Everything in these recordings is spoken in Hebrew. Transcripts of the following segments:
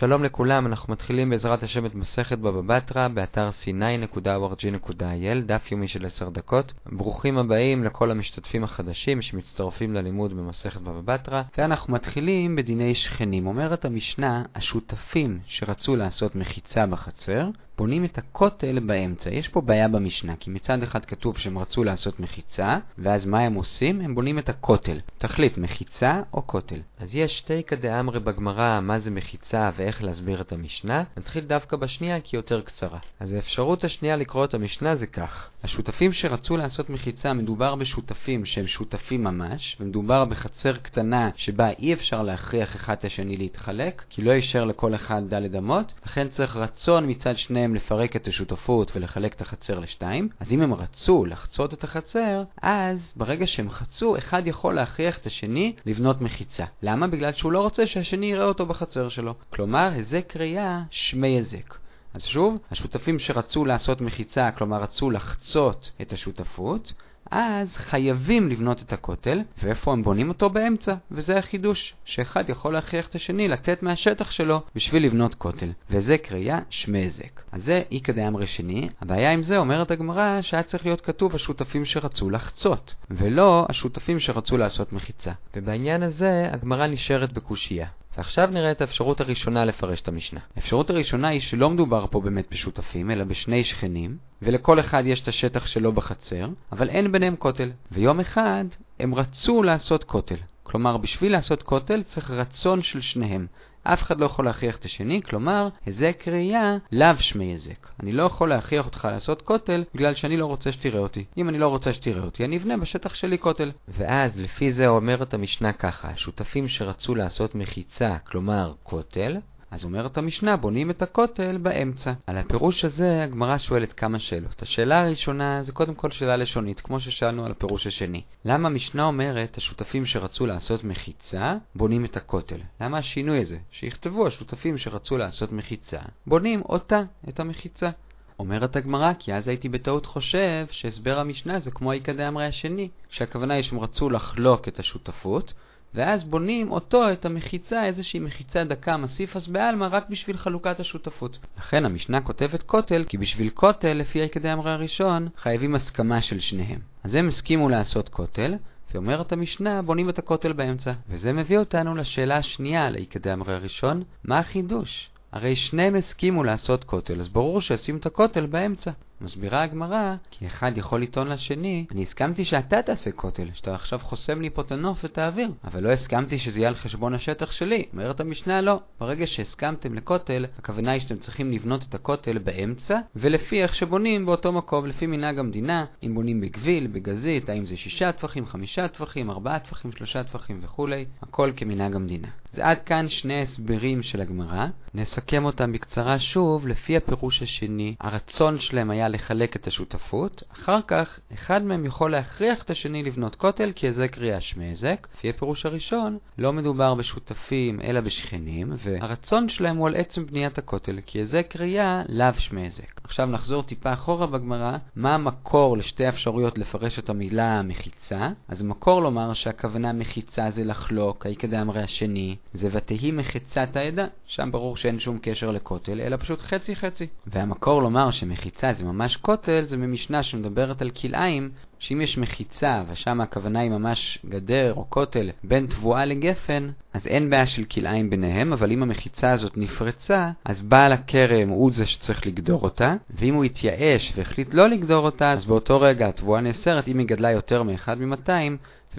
שלום לכולם, אנחנו מתחילים בעזרת השם את מסכת בבא בתרא, באתר c9.org.il, דף יומי של 10 דקות. ברוכים הבאים לכל המשתתפים החדשים שמצטרפים ללימוד במסכת בבא בתרא, ואנחנו מתחילים בדיני שכנים. אומרת המשנה, השותפים שרצו לעשות מחיצה בחצר, בונים את הכותל באמצע. יש פה בעיה במשנה, כי מצד אחד כתוב שהם רצו לעשות מחיצה, ואז מה הם עושים? הם בונים את הכותל. תחליט, מחיצה או כותל. אז יש שתי כדי אמרי בגמרא, מה זה מחיצה ואיך להסביר את המשנה. נתחיל דווקא בשנייה כי היא יותר קצרה. אז האפשרות השנייה לקרוא את המשנה זה כך: השותפים שרצו לעשות מחיצה, מדובר בשותפים שהם שותפים ממש, ומדובר בחצר קטנה שבה אי אפשר להכריח אחד את השני להתחלק, כי לא יישאר לכל אחד דלת אמות, לכן צריך רצון מצד שניהם להם לפרק את השותפות ולחלק את החצר לשתיים, אז אם הם רצו לחצות את החצר, אז ברגע שהם חצו, אחד יכול להכריח את השני לבנות מחיצה. למה? בגלל שהוא לא רוצה שהשני יראה אותו בחצר שלו. כלומר, היזק ראייה שמי היזק. אז שוב, השותפים שרצו לעשות מחיצה, כלומר רצו לחצות את השותפות, אז חייבים לבנות את הכותל, ואיפה הם בונים אותו? באמצע. וזה החידוש, שאחד יכול להכריח את השני לתת מהשטח שלו בשביל לבנות כותל. וזה קריאה שמי היזק. אז זה איקא דאמרי שני. הבעיה עם זה אומרת הגמרא שהיה צריך להיות כתוב השותפים שרצו לחצות, ולא השותפים שרצו לעשות מחיצה. ובעניין הזה הגמרא נשארת בקושייה. ועכשיו נראה את האפשרות הראשונה לפרש את המשנה. האפשרות הראשונה היא שלא מדובר פה באמת בשותפים, אלא בשני שכנים, ולכל אחד יש את השטח שלו בחצר, אבל אין ביניהם כותל. ויום אחד הם רצו לעשות כותל. כלומר, בשביל לעשות כותל צריך רצון של שניהם. אף אחד לא יכול להכריח את השני, כלומר, היזק ראייה לאו שמי היזק. אני לא יכול להכריח אותך לעשות כותל בגלל שאני לא רוצה שתראה אותי. אם אני לא רוצה שתראה אותי, אני אבנה בשטח שלי כותל. ואז, לפי זה אומרת המשנה ככה, השותפים שרצו לעשות מחיצה, כלומר כותל, אז אומרת המשנה, בונים את הכותל באמצע. על הפירוש הזה הגמרא שואלת כמה שאלות. השאלה הראשונה זה קודם כל שאלה לשונית, כמו ששאלנו על הפירוש השני. למה המשנה אומרת, השותפים שרצו לעשות מחיצה, בונים את הכותל? למה השינוי הזה? שיכתבו השותפים שרצו לעשות מחיצה, בונים אותה, את המחיצה. אומרת הגמרא, כי אז הייתי בטעות חושב שהסבר המשנה זה כמו איקא דאמרי השני, שהכוונה היא שהם רצו לחלוק את השותפות, ואז בונים אותו, את המחיצה, איזושהי מחיצה דקה מסיפס בעלמא, רק בשביל חלוקת השותפות. לכן המשנה כותבת כותל, כי בשביל כותל, לפי היקדי אמרי הראשון, חייבים הסכמה של שניהם. אז הם הסכימו לעשות כותל, ואומרת המשנה, בונים את הכותל באמצע. וזה מביא אותנו לשאלה השנייה להיקדי אמרי הראשון, מה החידוש? הרי שניהם הסכימו לעשות כותל, אז ברור שעושים את הכותל באמצע. מסבירה הגמרא, כי אחד יכול לטעון לשני, אני הסכמתי שאתה תעשה כותל, שאתה עכשיו חוסם לי פה את הנוף ואת האוויר, אבל לא הסכמתי שזה יהיה על חשבון השטח שלי. אומרת המשנה לא. ברגע שהסכמתם לכותל, הכוונה היא שאתם צריכים לבנות את הכותל באמצע, ולפי איך שבונים באותו מקום, לפי מנהג המדינה, אם בונים בגביל, בגזית, האם זה שישה טפחים, חמישה טפחים, ארבעה טפחים, שלושה טפחים וכולי, הכל כמנהג המדינה. אז עד כאן שני הסברים של הגמרא. נסכם אותם בקצרה שוב, לפי הפירוש השני, הרצון שלהם היה לחלק את השותפות, אחר כך אחד מהם יכול להכריח את השני לבנות כותל כי היזק קריאה שמי היזק. לפי הפירוש הראשון, לא מדובר בשותפים אלא בשכנים, והרצון שלהם הוא על עצם בניית הכותל, כי היזק קריאה לאו שמי היזק. עכשיו נחזור טיפה אחורה בגמרא, מה המקור לשתי אפשרויות לפרש את המילה מחיצה? אז מקור לומר שהכוונה מחיצה זה לחלוק, האי כדאמרי השני, זה ותהי מחיצת העדה, שם ברור שאין שום קשר לכותל, אלא פשוט חצי חצי. והמקור לומר שמחיצה זה ממש ממש כותל זה ממשנה שמדברת על כלאיים, שאם יש מחיצה, ושם הכוונה היא ממש גדר או כותל בין תבואה לגפן, אז אין בעיה של כלאיים ביניהם, אבל אם המחיצה הזאת נפרצה, אז בעל הכרם הוא זה שצריך לגדור אותה, ואם הוא התייאש והחליט לא לגדור אותה, אז באותו רגע התבואה נאסרת אם היא גדלה יותר מ-1 מ-200,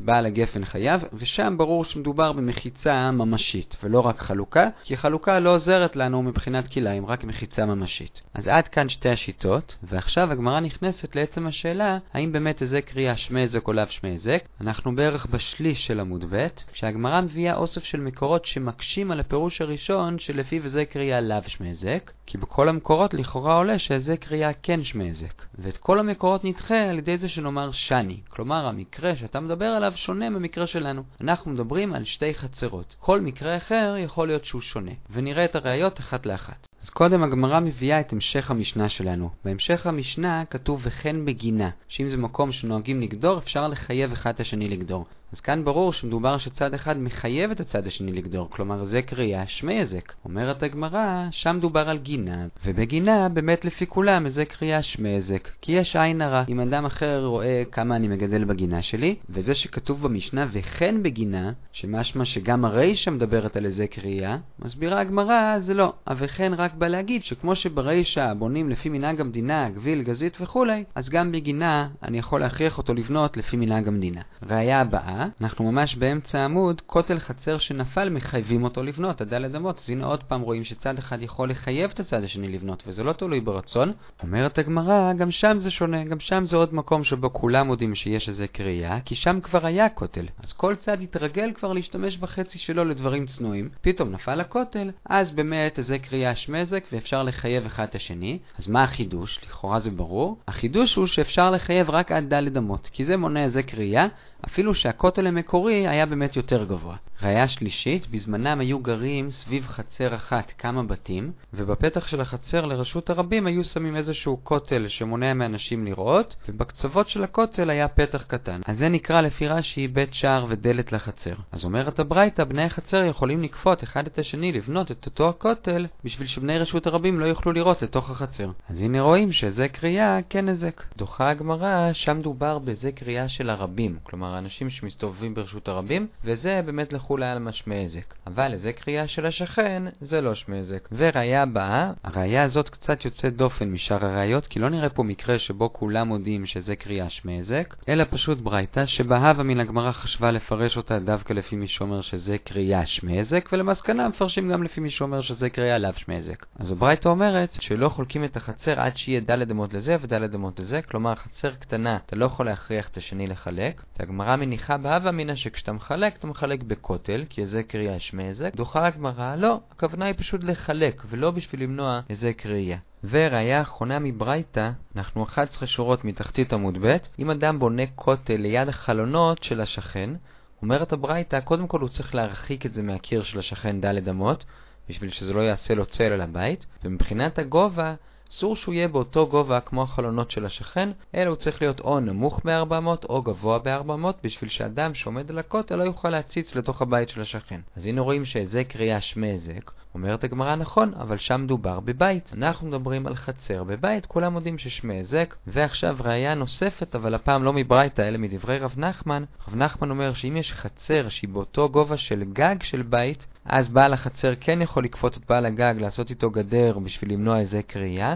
בעל הגפן חייב, ושם ברור שמדובר במחיצה ממשית, ולא רק חלוקה, כי חלוקה לא עוזרת לנו מבחינת כלאיים, רק מחיצה ממשית. אז עד כאן שתי השיטות, ועכשיו הגמרא נכנסת לעצם השאלה, האם באמת איזה קריאה שמי הזק או לאו שמי הזק? אנחנו בערך בשליש של עמוד ב', כשהגמרא מביאה אוסף של מקורות שמקשים על הפירוש הראשון שלפיו איזה קריאה לאו שמי הזק, כי בכל המקורות לכאורה עולה שאיזה קריאה כן שמי הזק. ואת כל המקורות נדחה על ידי זה שנאמר שני, כלומר המקרה שאתה מדבר עליו שונה במקרה שלנו. אנחנו מדברים על שתי חצרות. כל מקרה אחר יכול להיות שהוא שונה, ונראה את הראיות אחת לאחת. אז קודם הגמרא מביאה את המשך המשנה שלנו. בהמשך המשנה כתוב וכן בגינה, שאם זה מקום שנוהגים לגדור, אפשר לחייב אחד את השני לגדור. אז כאן ברור שמדובר שצד אחד מחייב את הצד השני לגדור, כלומר זה קריאה שמי הזק. אומרת הגמרא, שם דובר על גינה, ובגינה באמת לפי כולם זה קריאה שמי הזק. כי יש עין הרע. אם אדם אחר רואה כמה אני מגדל בגינה שלי, וזה שכתוב במשנה וכן בגינה, שמשמע שגם הרישה מדברת על איזה קריאה, מסבירה הגמרא, זה לא. הווכן רק בא להגיד שכמו שברישה בונים לפי מנהג המדינה, גביל, גזית וכולי, אז גם בגינה אני יכול להכריח אותו לבנות לפי מנהג המדינה. ראיה הבאה אנחנו ממש באמצע העמוד, כותל חצר שנפל מחייבים אותו לבנות, הדלת אמות. אז הנה עוד פעם רואים שצד אחד יכול לחייב את הצד השני לבנות, וזה לא תלוי ברצון. אומרת הגמרא, גם שם זה שונה, גם שם זה עוד מקום שבו כולם יודעים שיש איזה קריאה, כי שם כבר היה כותל. אז כל צד יתרגל כבר להשתמש בחצי שלו לדברים צנועים, פתאום נפל הכותל, אז באמת איזה קריאה שמזק ואפשר לחייב אחד את השני. אז מה החידוש? לכאורה זה ברור. החידוש הוא שאפשר לחייב רק עד ד' אמות, כי זה מונה איזה קריאה, אפילו שהכותל המקורי היה באמת יותר גבוה. ראיה שלישית, בזמנם היו גרים סביב חצר אחת כמה בתים, ובפתח של החצר לרשות הרבים היו שמים איזשהו כותל שמונע מאנשים לראות, ובקצוות של הכותל היה פתח קטן. אז זה נקרא לפי רש"י בית שער ודלת לחצר. אז אומרת הברייתא, בני החצר יכולים לקפות אחד את השני לבנות את אותו הכותל, בשביל שבני רשות הרבים לא יוכלו לראות לתוך החצר. אז הנה רואים שזה קריאה כן נזק. דוחה הגמרא, שם דובר בזה קריאה של הרבים, כלומר האנשים שמסתובבים ברשות הרבים, וזה באמת לחול על הזק. אבל לזה קריאה של השכן, זה לא שמי. וראיה הבאה, הראיה הזאת קצת יוצאת דופן משאר הראיות, כי לא נראה פה מקרה שבו כולם מודים שזה קריאה שמי אלא פשוט ברייתא שבהווה מן הגמרא חשבה לפרש אותה דווקא לפי מי שאומר שזה קריאה שמי ולמסקנה מפרשים גם לפי מי שאומר שזה קריאה לאו שמי. אז הברייתא אומרת שלא חולקים את החצר עד שיהיה ד' אמות לזה וד' אמות לזה, כלומר חצר קטנה אתה לא יכול להכריח את השני לחלק, והגמרא מניחה בהווה אמינא שכשאתה מחלק, אתה מחלק בכותל, כי זה קריאה שמזק. דוחה הגמרא, לא, הכוונה היא פשוט לחלק, ולא בשביל למנוע איזה קריאה. וראיה אחרונה מברייתא, אנחנו 11 שורות מתחתית עמוד ב', אם אדם בונה כותל ליד החלונות של השכן, אומרת הברייתא, קודם כל הוא צריך להרחיק את זה מהקיר של השכן ד' אמות, בשביל שזה לא יעשה לו צל על הבית, ומבחינת הגובה, אסור שהוא יהיה באותו גובה כמו החלונות של השכן, אלא הוא צריך להיות או נמוך ב-400 או גבוה ב-400, בשביל שאדם שעומד על הכותל לא יוכל להציץ לתוך הבית של השכן. אז הנה רואים שזה קריאה שמי הזק. אומרת הגמרא נכון, אבל שם דובר בבית. אנחנו מדברים על חצר בבית, כולם יודעים ששמי הזק. ועכשיו ראייה נוספת, אבל הפעם לא מברייתא, אלא מדברי רב נחמן. רב נחמן אומר שאם יש חצר שהיא באותו גובה של גג של בית, אז בעל החצר כן יכול לכפות את בעל הגג, לעשות איתו גדר בשביל למנוע איזה קריאה.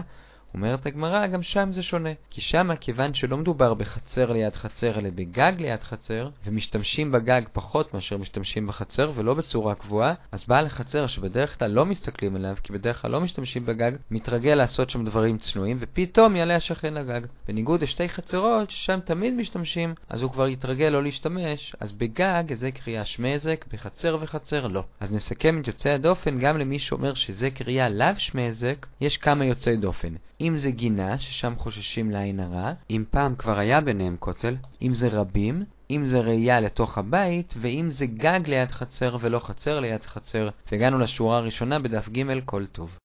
אומרת הגמרא, גם שם זה שונה. כי שם, כיוון שלא מדובר בחצר ליד חצר, אלא בגג ליד חצר, ומשתמשים בגג פחות מאשר משתמשים בחצר, ולא בצורה קבועה, אז בעל החצר, שבדרך כלל לא מסתכלים עליו, כי בדרך כלל לא משתמשים בגג, מתרגל לעשות שם דברים צנועים, ופתאום יעלה השכן לגג. בניגוד לשתי חצרות, ששם תמיד משתמשים, אז הוא כבר יתרגל לא להשתמש, אז בגג זה קריאה שמזק, בחצר וחצר לא. אז נסכם את יוצאי הדופן, גם למי שאומר שזה קריאה לאו שמזק, יש כמה יוצאי דופן. אם זה גינה, ששם חוששים לעין הרע, אם פעם כבר היה ביניהם כותל, אם זה רבים, אם זה ראייה לתוך הבית, ואם זה גג ליד חצר ולא חצר ליד חצר. והגענו לשורה הראשונה בדף ג' כל טוב.